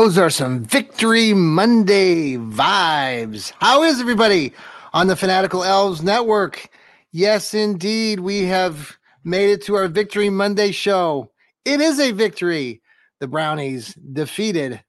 Those are some Victory Monday vibes. How is everybody on the Fanatical Elves Network? Yes, indeed, we have made it to our Victory Monday show. It is a victory. The Brownies defeated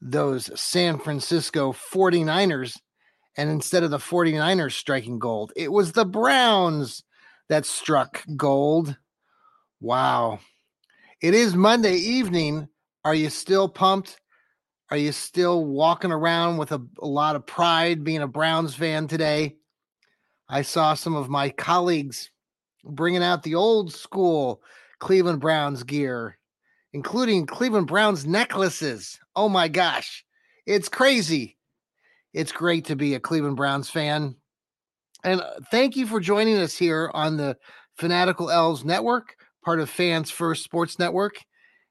those San Francisco 49ers. And instead of the 49ers striking gold, it was the Browns that struck gold. Wow. It is Monday evening. Are you still pumped? Are you still walking around with a, a, lot of pride being a Browns fan today? I saw some of my colleagues bringing out the old school Cleveland Browns gear, including Cleveland Browns necklaces. Oh my gosh, it's crazy. It's great to be a Cleveland Browns fan. And uh, thank you for joining us here on the Fanatical Elves Network, part of Fans First Sports Network.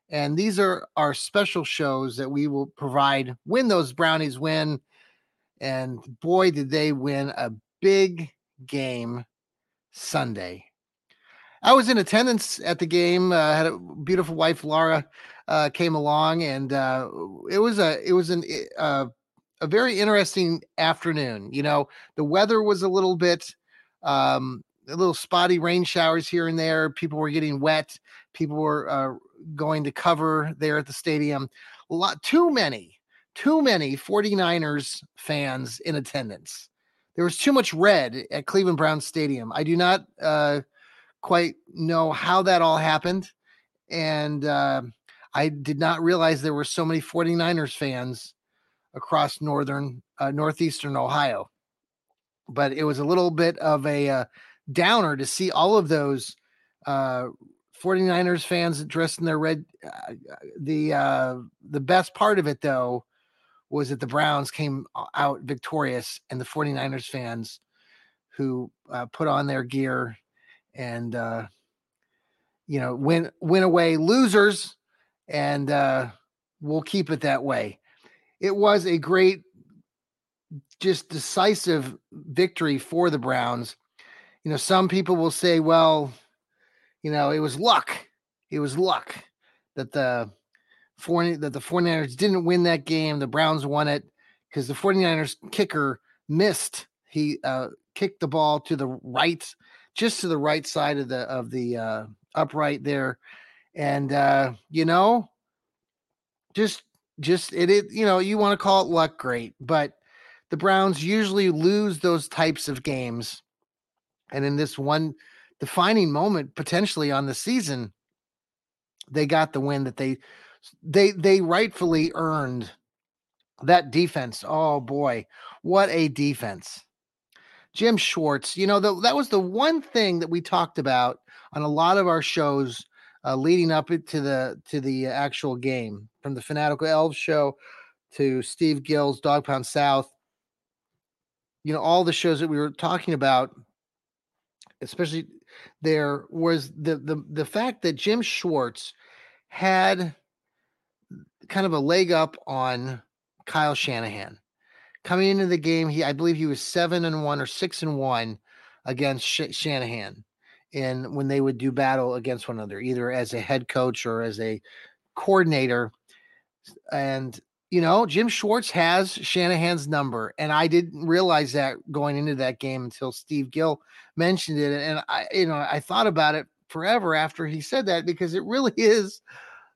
And these are our special shows that we will provide when those brownies win. And boy, did they win a big game Sunday. I was in attendance at the game. Uh, had a beautiful wife, Laura, uh, came along, and uh, it was a it was an uh, a very interesting afternoon. You know, the weather was a little bit um, a little spotty rain showers here and there. People were getting wet. People were uh, going to cover there at the stadium. A lot too many, too many 49ers fans in attendance. There was too much red at Cleveland Browns Stadium. I do not uh, quite know how that all happened. And uh, I did not realize there were so many 49ers fans across northern, uh, northeastern Ohio. But it was a little bit of a uh, downer to see all of those uh, 49ers fans dressed in their red. Uh, the uh, the best part of it though was that the Browns came out victorious, and the 49ers fans who uh, put on their gear and uh, you know went went away losers, and uh, we'll keep it that way. It was a great, just decisive victory for the Browns. You know, some people will say, well, you know, it was luck. It was luck that the 40, that the 49ers didn't win that game. The Browns won it because the 49ers kicker missed. He uh, kicked the ball to the right, just to the right side of the of the uh, upright there, and uh, you know, just just it, it you know you want to call it luck, great, but the Browns usually lose those types of games, and in this one defining moment potentially on the season, they got the win that they they they rightfully earned that defense. Oh boy, what a defense. Jim Schwartz, you know, the, that was the one thing that we talked about on a lot of our shows uh, leading up to the to the actual game, from the Fanatical Elves show to Steve Gill's Dog Pound South. You know, all the shows that we were talking about, especially there was the the the fact that Jim Schwartz had kind of a leg up on Kyle Shanahan. Coming into the game, he I believe he was seven and one or six and one against Sh- Shanahan, and when they would do battle against one another, either as a head coach or as a coordinator. And you know, Jim Schwartz has Shanahan's number, and I didn't realize that going into that game until Steve Gill mentioned it. And I, you know, I thought about it forever after he said that because it really is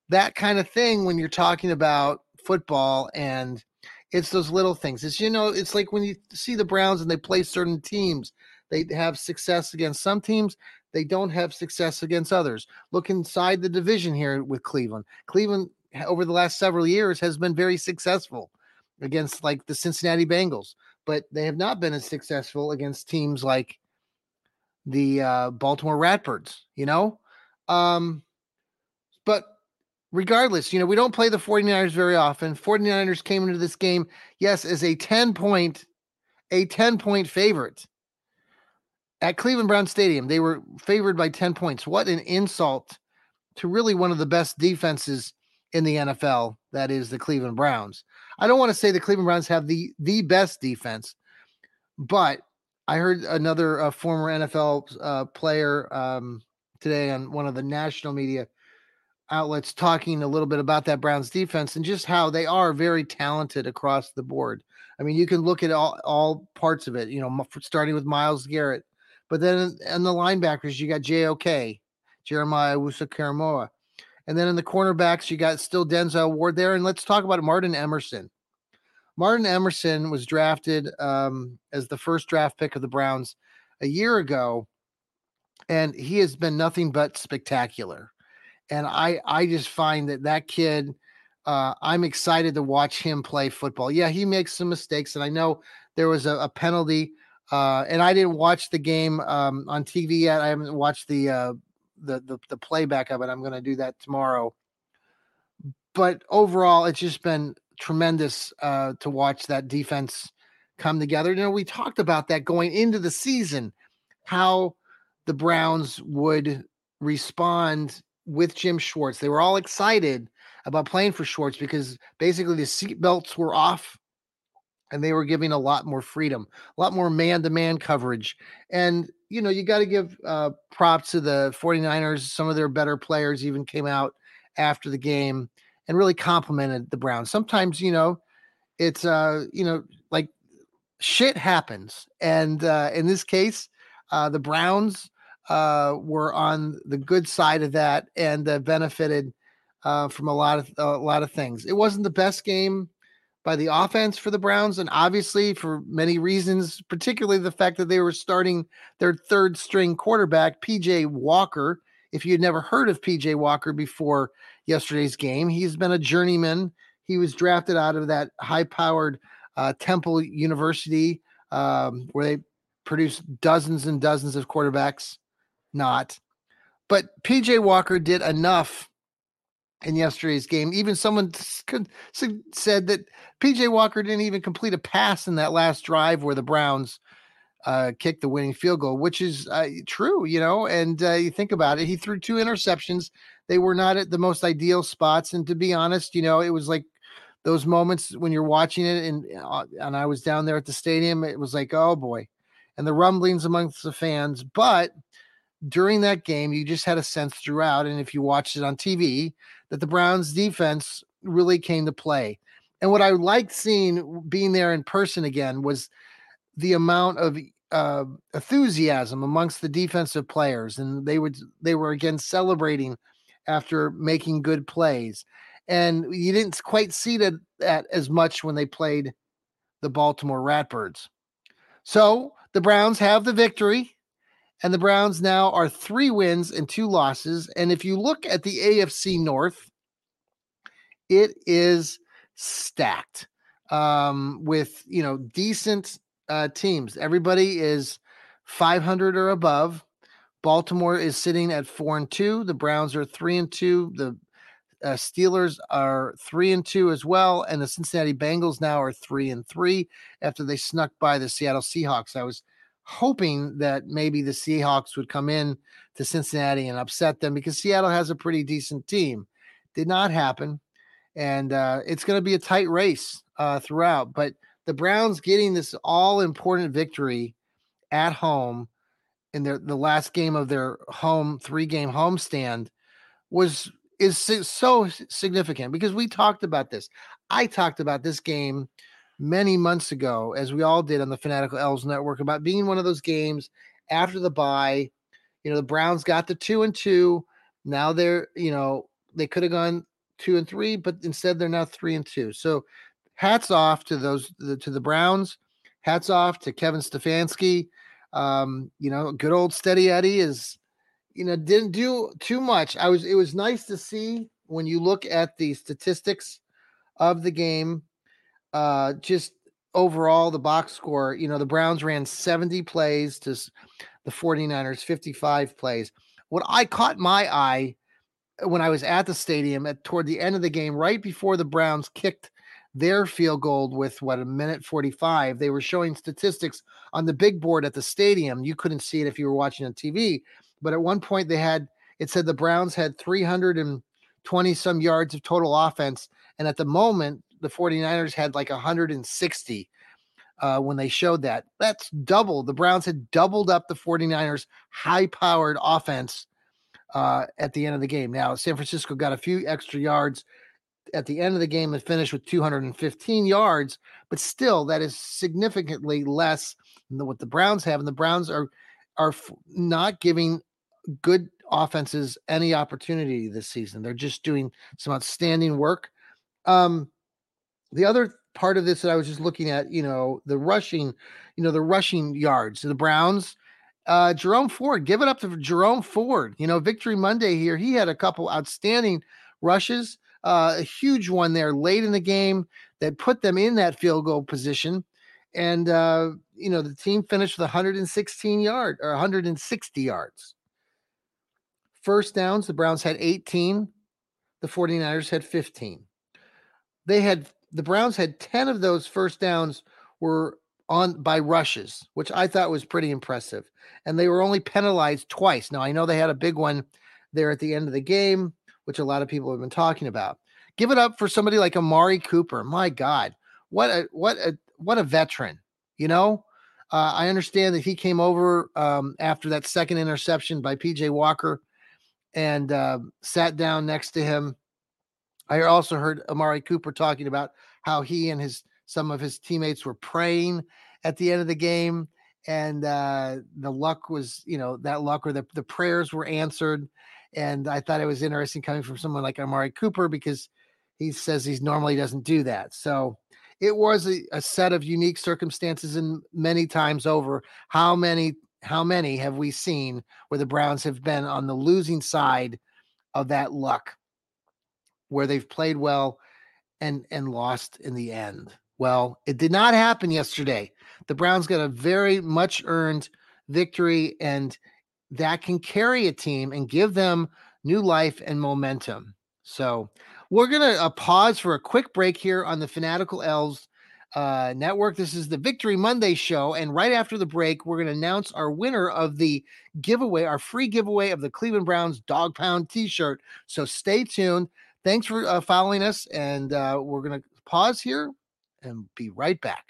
that kind of thing when you're talking about football and it's those little things. It's you know, it's like when you see the Browns and they play certain teams, they have success against some teams, they don't have success against others. Look inside the division here with Cleveland. Cleveland over the last several years has been very successful against like the Cincinnati Bengals, but they have not been as successful against teams like the uh, Baltimore Ratbirds, you know? Um, but regardless, you know, we don't play the 49ers very often. 49ers came into this game, yes, as a 10 point, a 10 point favorite at Cleveland Brown Stadium. They were favored by 10 points. What an insult to really one of the best defenses in the NFL, that is the Cleveland Browns. I don't want to say the Cleveland Browns have the the best defense, but I heard another uh, former NFL uh, player um, today on one of the national media outlets talking a little bit about that Browns defense and just how they are very talented across the board. I mean, you can look at all, all parts of it, you know, starting with Myles Garrett, but then in the linebackers, you got JOK, Jeremiah Owusu-Koramoah. And then in the cornerbacks, you got still Denzel Ward there. And let's talk about Martin Emerson. Martin Emerson was drafted um, as the first draft pick of the Browns a year ago, and he has been nothing but spectacular and I I just find that that kid. Uh, I'm excited to watch him play football. Yeah, he makes some mistakes, and I know there was a, a penalty. Uh, and I didn't watch the game um, on TV yet. I haven't watched the uh, the, the the playback of it. I'm going to do that tomorrow. But overall, it's just been tremendous uh, to watch that defense come together. You know, we talked about that going into the season, how the Browns would respond with Jim Schwartz. They were all excited about playing for Schwartz because basically the seatbelts were off and they were giving a lot more freedom, a lot more man to man coverage. And, you know, you got to give uh, props to the 49ers. Some of their better players even came out after the game and really complimented the Browns. Sometimes, you know, it's, uh, you know, like shit happens. And uh, in this case, uh, the Browns uh, were on the good side of that and uh, benefited uh, from a lot of a lot of things. It wasn't the best game by the offense for the Browns, and obviously for many reasons, particularly the fact that they were starting their third string quarterback, PJ Walker. If you had never heard of PJ Walker before yesterday's game, he's been a journeyman. He was drafted out of that high powered uh, Temple University um, where they produce dozens and dozens of quarterbacks not. But PJ Walker did enough in yesterday's game. Even someone said that PJ Walker didn't even complete a pass in that last drive where the Browns uh, kicked the winning field goal, which is uh, true, you know. And uh, you think about it, he threw two interceptions. They were not at the most ideal spots. And to be honest, you know, it was like those moments when you're watching it, and uh, and I was down there at the stadium. It was like, oh boy, and the rumblings amongst the fans. But during that game, you just had a sense throughout, and if you watched it on TV, that the Browns defense really came to play. And what I liked seeing being there in person again was the amount of uh, enthusiasm amongst the defensive players, and they would they were again celebrating after making good plays. And you didn't quite see that, that as much when they played the Baltimore Ratbirds. So the Browns have the victory, and the Browns now are three wins and two losses. And if you look at the AFC North, it is stacked um, with you know decent uh, teams. Everybody is 500 or above. Baltimore is sitting at four and two. The Browns are three and two. The uh, Steelers are three and two as well, and the Cincinnati Bengals now are three and three after they snuck by the Seattle Seahawks. I was hoping that maybe the Seahawks would come in to Cincinnati and upset them because Seattle has a pretty decent team. Did not happen, and uh, it's going to be a tight race uh, throughout. But the Browns getting this all important victory at home in their the last game of their home three game homestand was is so significant because we talked about this. I talked about this game many months ago, as we all did on the Fanatical Elves Network, about being one of those games after the bye. You know, the Browns got the two and two. Now they're, you know, they could have gone two and three, but instead they're now three and two. So hats off to those to the Browns. Hats off to Kevin Stefanski. Um, you know, good old Steady Eddie is you know, didn't do too much. I was it was nice to see when you look at the statistics of the game, uh, just overall the box score, you know, the Browns ran 70 plays to the 49ers 55 plays. What I caught my eye when I was at the stadium at toward the end of the game, right before the Browns kicked their field goal with what a minute 45, they were showing statistics on the big board at the stadium. You couldn't see it if you were watching on TV but at one point they had it said the Browns had 320 some yards of total offense. And at the moment, the 49ers had like 160 uh, when they showed that. That's double. The Browns had doubled up the 49ers' high powered offense uh, at the end of the game. Now, San Francisco got a few extra yards at the end of the game and finished with 215 yards, but still, that is significantly less than what the Browns have. And the Browns are are not giving good offenses any opportunity this season. They're just doing some outstanding work. Um, the other part of this that I was just looking at, you know, the rushing, you know, the rushing yards. The Browns, uh, Jerome Ford, give it up to Jerome Ford. You know, Victory Monday here, he had a couple outstanding rushes, uh, a huge one there late in the game that put them in that field goal position. And uh, you know, the team finished with 116 yard or 160 yards. First downs, the Browns had 18, the 49ers had 15. They had the Browns had 10 of those first downs were on by rushes, which I thought was pretty impressive. And they were only penalized twice. Now I know they had a big one there at the end of the game, which a lot of people have been talking about. Give it up for somebody like Amari Cooper. My God, what a what a what a veteran. You know, uh, I understand that he came over um, after that second interception by PJ Walker and uh, sat down next to him. I also heard Amari Cooper talking about how he and his some of his teammates were praying at the end of the game, and uh, the luck was, you know, that luck or the, the prayers were answered. And I thought it was interesting coming from someone like Amari Cooper because he says he normally doesn't do that. So it was a, a set of unique circumstances and many times over. How many how many have we seen where the Browns have been on the losing side of that luck, where they've played well and and lost in the end? Well, it did not happen yesterday. The Browns got a very much earned victory, and that can carry a team and give them new life and momentum. So we're going to uh, pause for a quick break here on the Fanatical Elves uh, Network. This is the Victory Monday show. And right after the break, we're going to announce our winner of the giveaway, our free giveaway of the Cleveland Browns Dog Pound t shirt. So stay tuned. Thanks for uh, following us. And uh, we're going to pause here and be right back.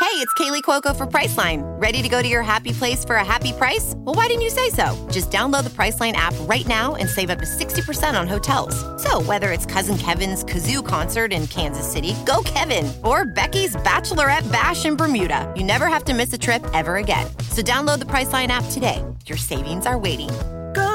Hey, it's Kaley Cuoco for Priceline. Ready to go to your happy place for a happy price? Well, why didn't you say so? Just download the Priceline app right now and save up to 60% on hotels. So, whether it's Cousin Kevin's Kazoo concert in Kansas City, go Kevin, or Becky's Bachelorette Bash in Bermuda, you never have to miss a trip ever again. So, download the Priceline app today. Your savings are waiting.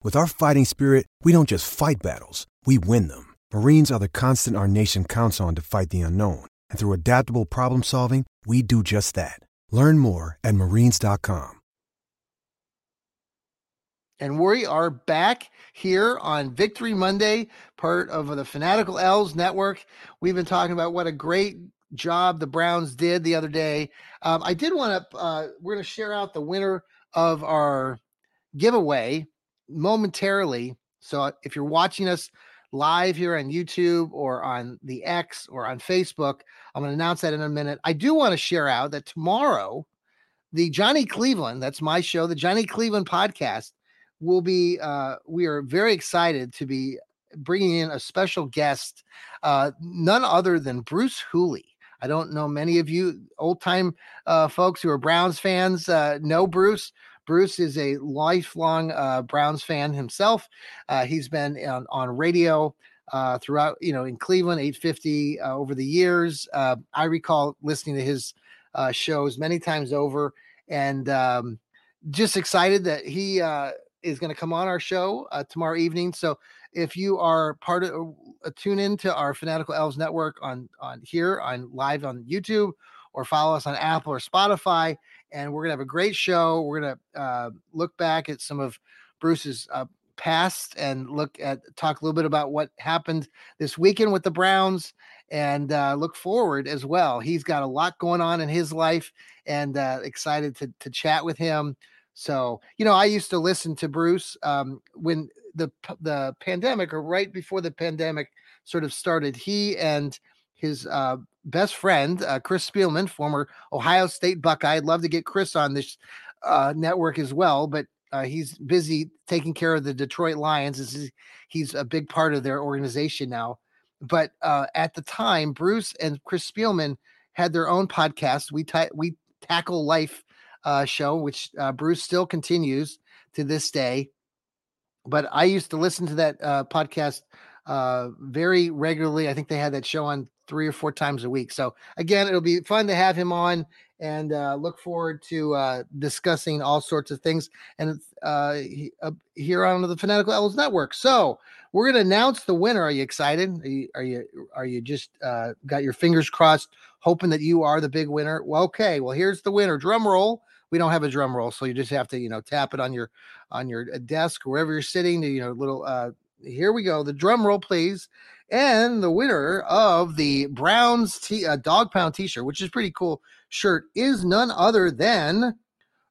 With our fighting spirit, we don't just fight battles, we win them. Marines are the constant our nation counts on to fight the unknown. And through adaptable problem solving, we do just that. Learn more at marines.com. And we are back here on Victory Monday, part of the Fanatical Elves Network. We've been talking about what a great job the Browns did the other day. Um, I did want to, uh, we're going to share out the winner of our giveaway momentarily. So if you're watching us live here on YouTube or on the X or on Facebook. I'm going to announce that in a minute. I do want to share out that tomorrow, the Johnny Cleveland, that's my show, the Johnny Cleveland podcast, will be, uh, we are very excited to be bringing in a special guest, uh, none other than Bruce Hooley. I don't know many of you old time uh, folks who are Browns fans uh, know Bruce. Bruce is a lifelong uh, Browns fan himself. Uh, he's been on, on radio uh, throughout, you know, in Cleveland, 850 uh, over the years. Uh, I recall listening to his uh, shows many times over and um, just excited that he is going to come on our show tomorrow evening. So if you are part of, tune in to our Fanatical Elves Network on on here on live on YouTube or follow us on Apple or Spotify and we're gonna have a great show. We're gonna uh, look back at some of Bruce's uh, past and look at talk a little bit about what happened this weekend with the Browns and uh, look forward as well. He's got a lot going on in his life and uh, excited to to chat with him. So you know, I used to listen to Bruce um, when the the pandemic or right before the pandemic sort of started. He and his uh, best friend, uh, Chris Spielman, former Ohio State Buckeye. I'd love to get Chris on this uh, network as well, but uh, he's busy taking care of the Detroit Lions. Is, he's a big part of their organization now. But uh, at the time, Bruce and Chris Spielman had their own podcast. We t- we tackle life uh, show, which Bruce still continues to this day. But I used to listen to that podcast very regularly. I think they had that show on three or four times a week. So again, it'll be fun to have him on and uh, look forward to uh, discussing all sorts of things and uh, he, uh, here on the Fanatical Elves Network. So we're going to announce the winner. Are you excited? Are you are you, are you just uh, got your fingers crossed, hoping that you are the big winner? Well, okay. Well, here's the winner. Drum roll. We don't have a drum roll, so you just have to you know tap it on your on your uh, desk wherever you're sitting. You know, little. Here we go. The drum roll, please. And the winner of the Browns t- uh, Dog Pound t shirt, which is pretty cool shirt, is none other than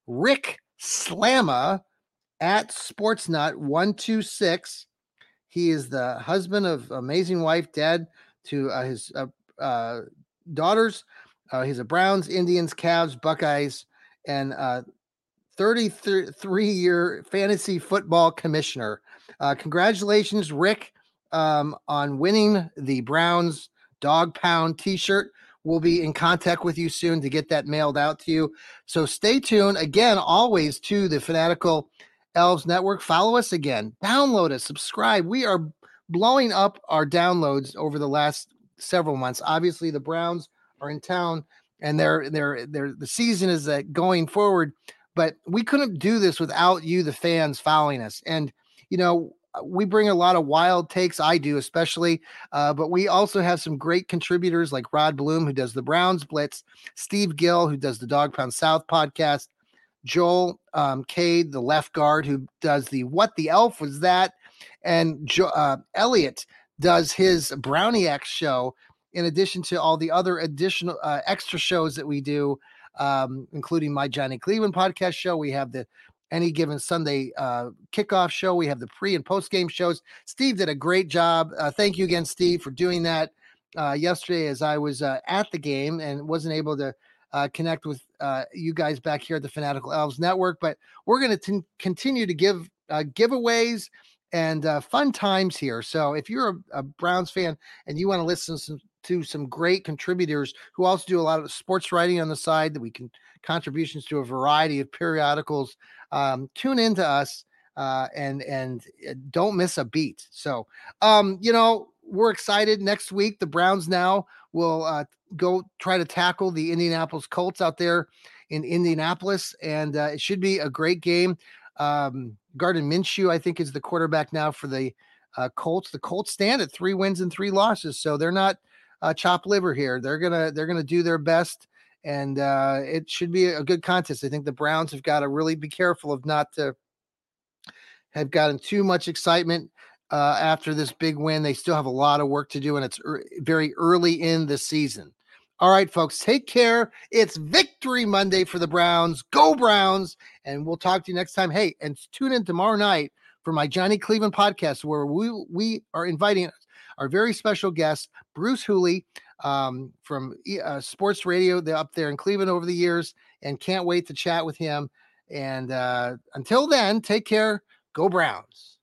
Rick Slamma at Sportsnut126. He is the husband of amazing wife, dad to uh, his uh, uh, daughters. Uh, he's a Browns, Indians, Cavs, Buckeyes, and uh, 33 year fantasy football commissioner. Uh, congratulations, Rick, um, on winning the Browns Dog Pound t shirt. We'll be in contact with you soon to get that mailed out to you. So stay tuned again, always to the Fanatical Elves Network. Follow us again, download us, subscribe. We are blowing up our downloads over the last several months. Obviously, the Browns are in town and they're they're they're the season is uh, going forward but we couldn't do this without you the fans following us and you know we bring a lot of wild takes i do especially uh, but we also have some great contributors like rod bloom who does the browns blitz steve gill who does the dog pound south podcast joel um, cade the left guard who does the what the elf was that and jo- uh, elliot does his brownie x show in addition to all the other additional uh, extra shows that we do, um, including my Johnny Cleveland podcast show. We have the any given Sunday uh, kickoff show. We have the pre and post game shows. Steve did a great job. Uh, thank you again, Steve, for doing that uh, yesterday as I was uh, at the game and wasn't able to uh, connect with uh, you guys back here at the Fanatical Elves Network. But we're going to continue to give giveaways and fun times here. So if you're a, a Browns fan and you want to listen to to some great contributors who also do a lot of sports writing on the side that we can contributions to a variety of periodicals. Um, tune into us uh, and and uh, don't miss a beat. So um, you know we're excited. Next week the Browns now will uh, go try to tackle the Indianapolis Colts out there in Indianapolis, and uh, it should be a great game. Um, Gardner Minshew, I think, is the quarterback now for the uh, Colts. The Colts stand at three wins and three losses, so they're not uh, chop liver here. They're gonna they're gonna do their best, and uh, it should be a good contest. I think the Browns have got to really be careful of not to have gotten too much excitement uh, after this big win. They still have a lot of work to do, and it's er- very early in the season. All right, folks, take care. It's Victory Monday for the Browns. Go Browns! And we'll talk to you next time. Hey, and tune in tomorrow night for my Johnny Cleveland podcast, where we we are inviting our very special guest, Bruce Hooley um, from uh, Sports Radio up there in Cleveland over the years, and can't wait to chat with him. And uh, until then, take care. Go Browns.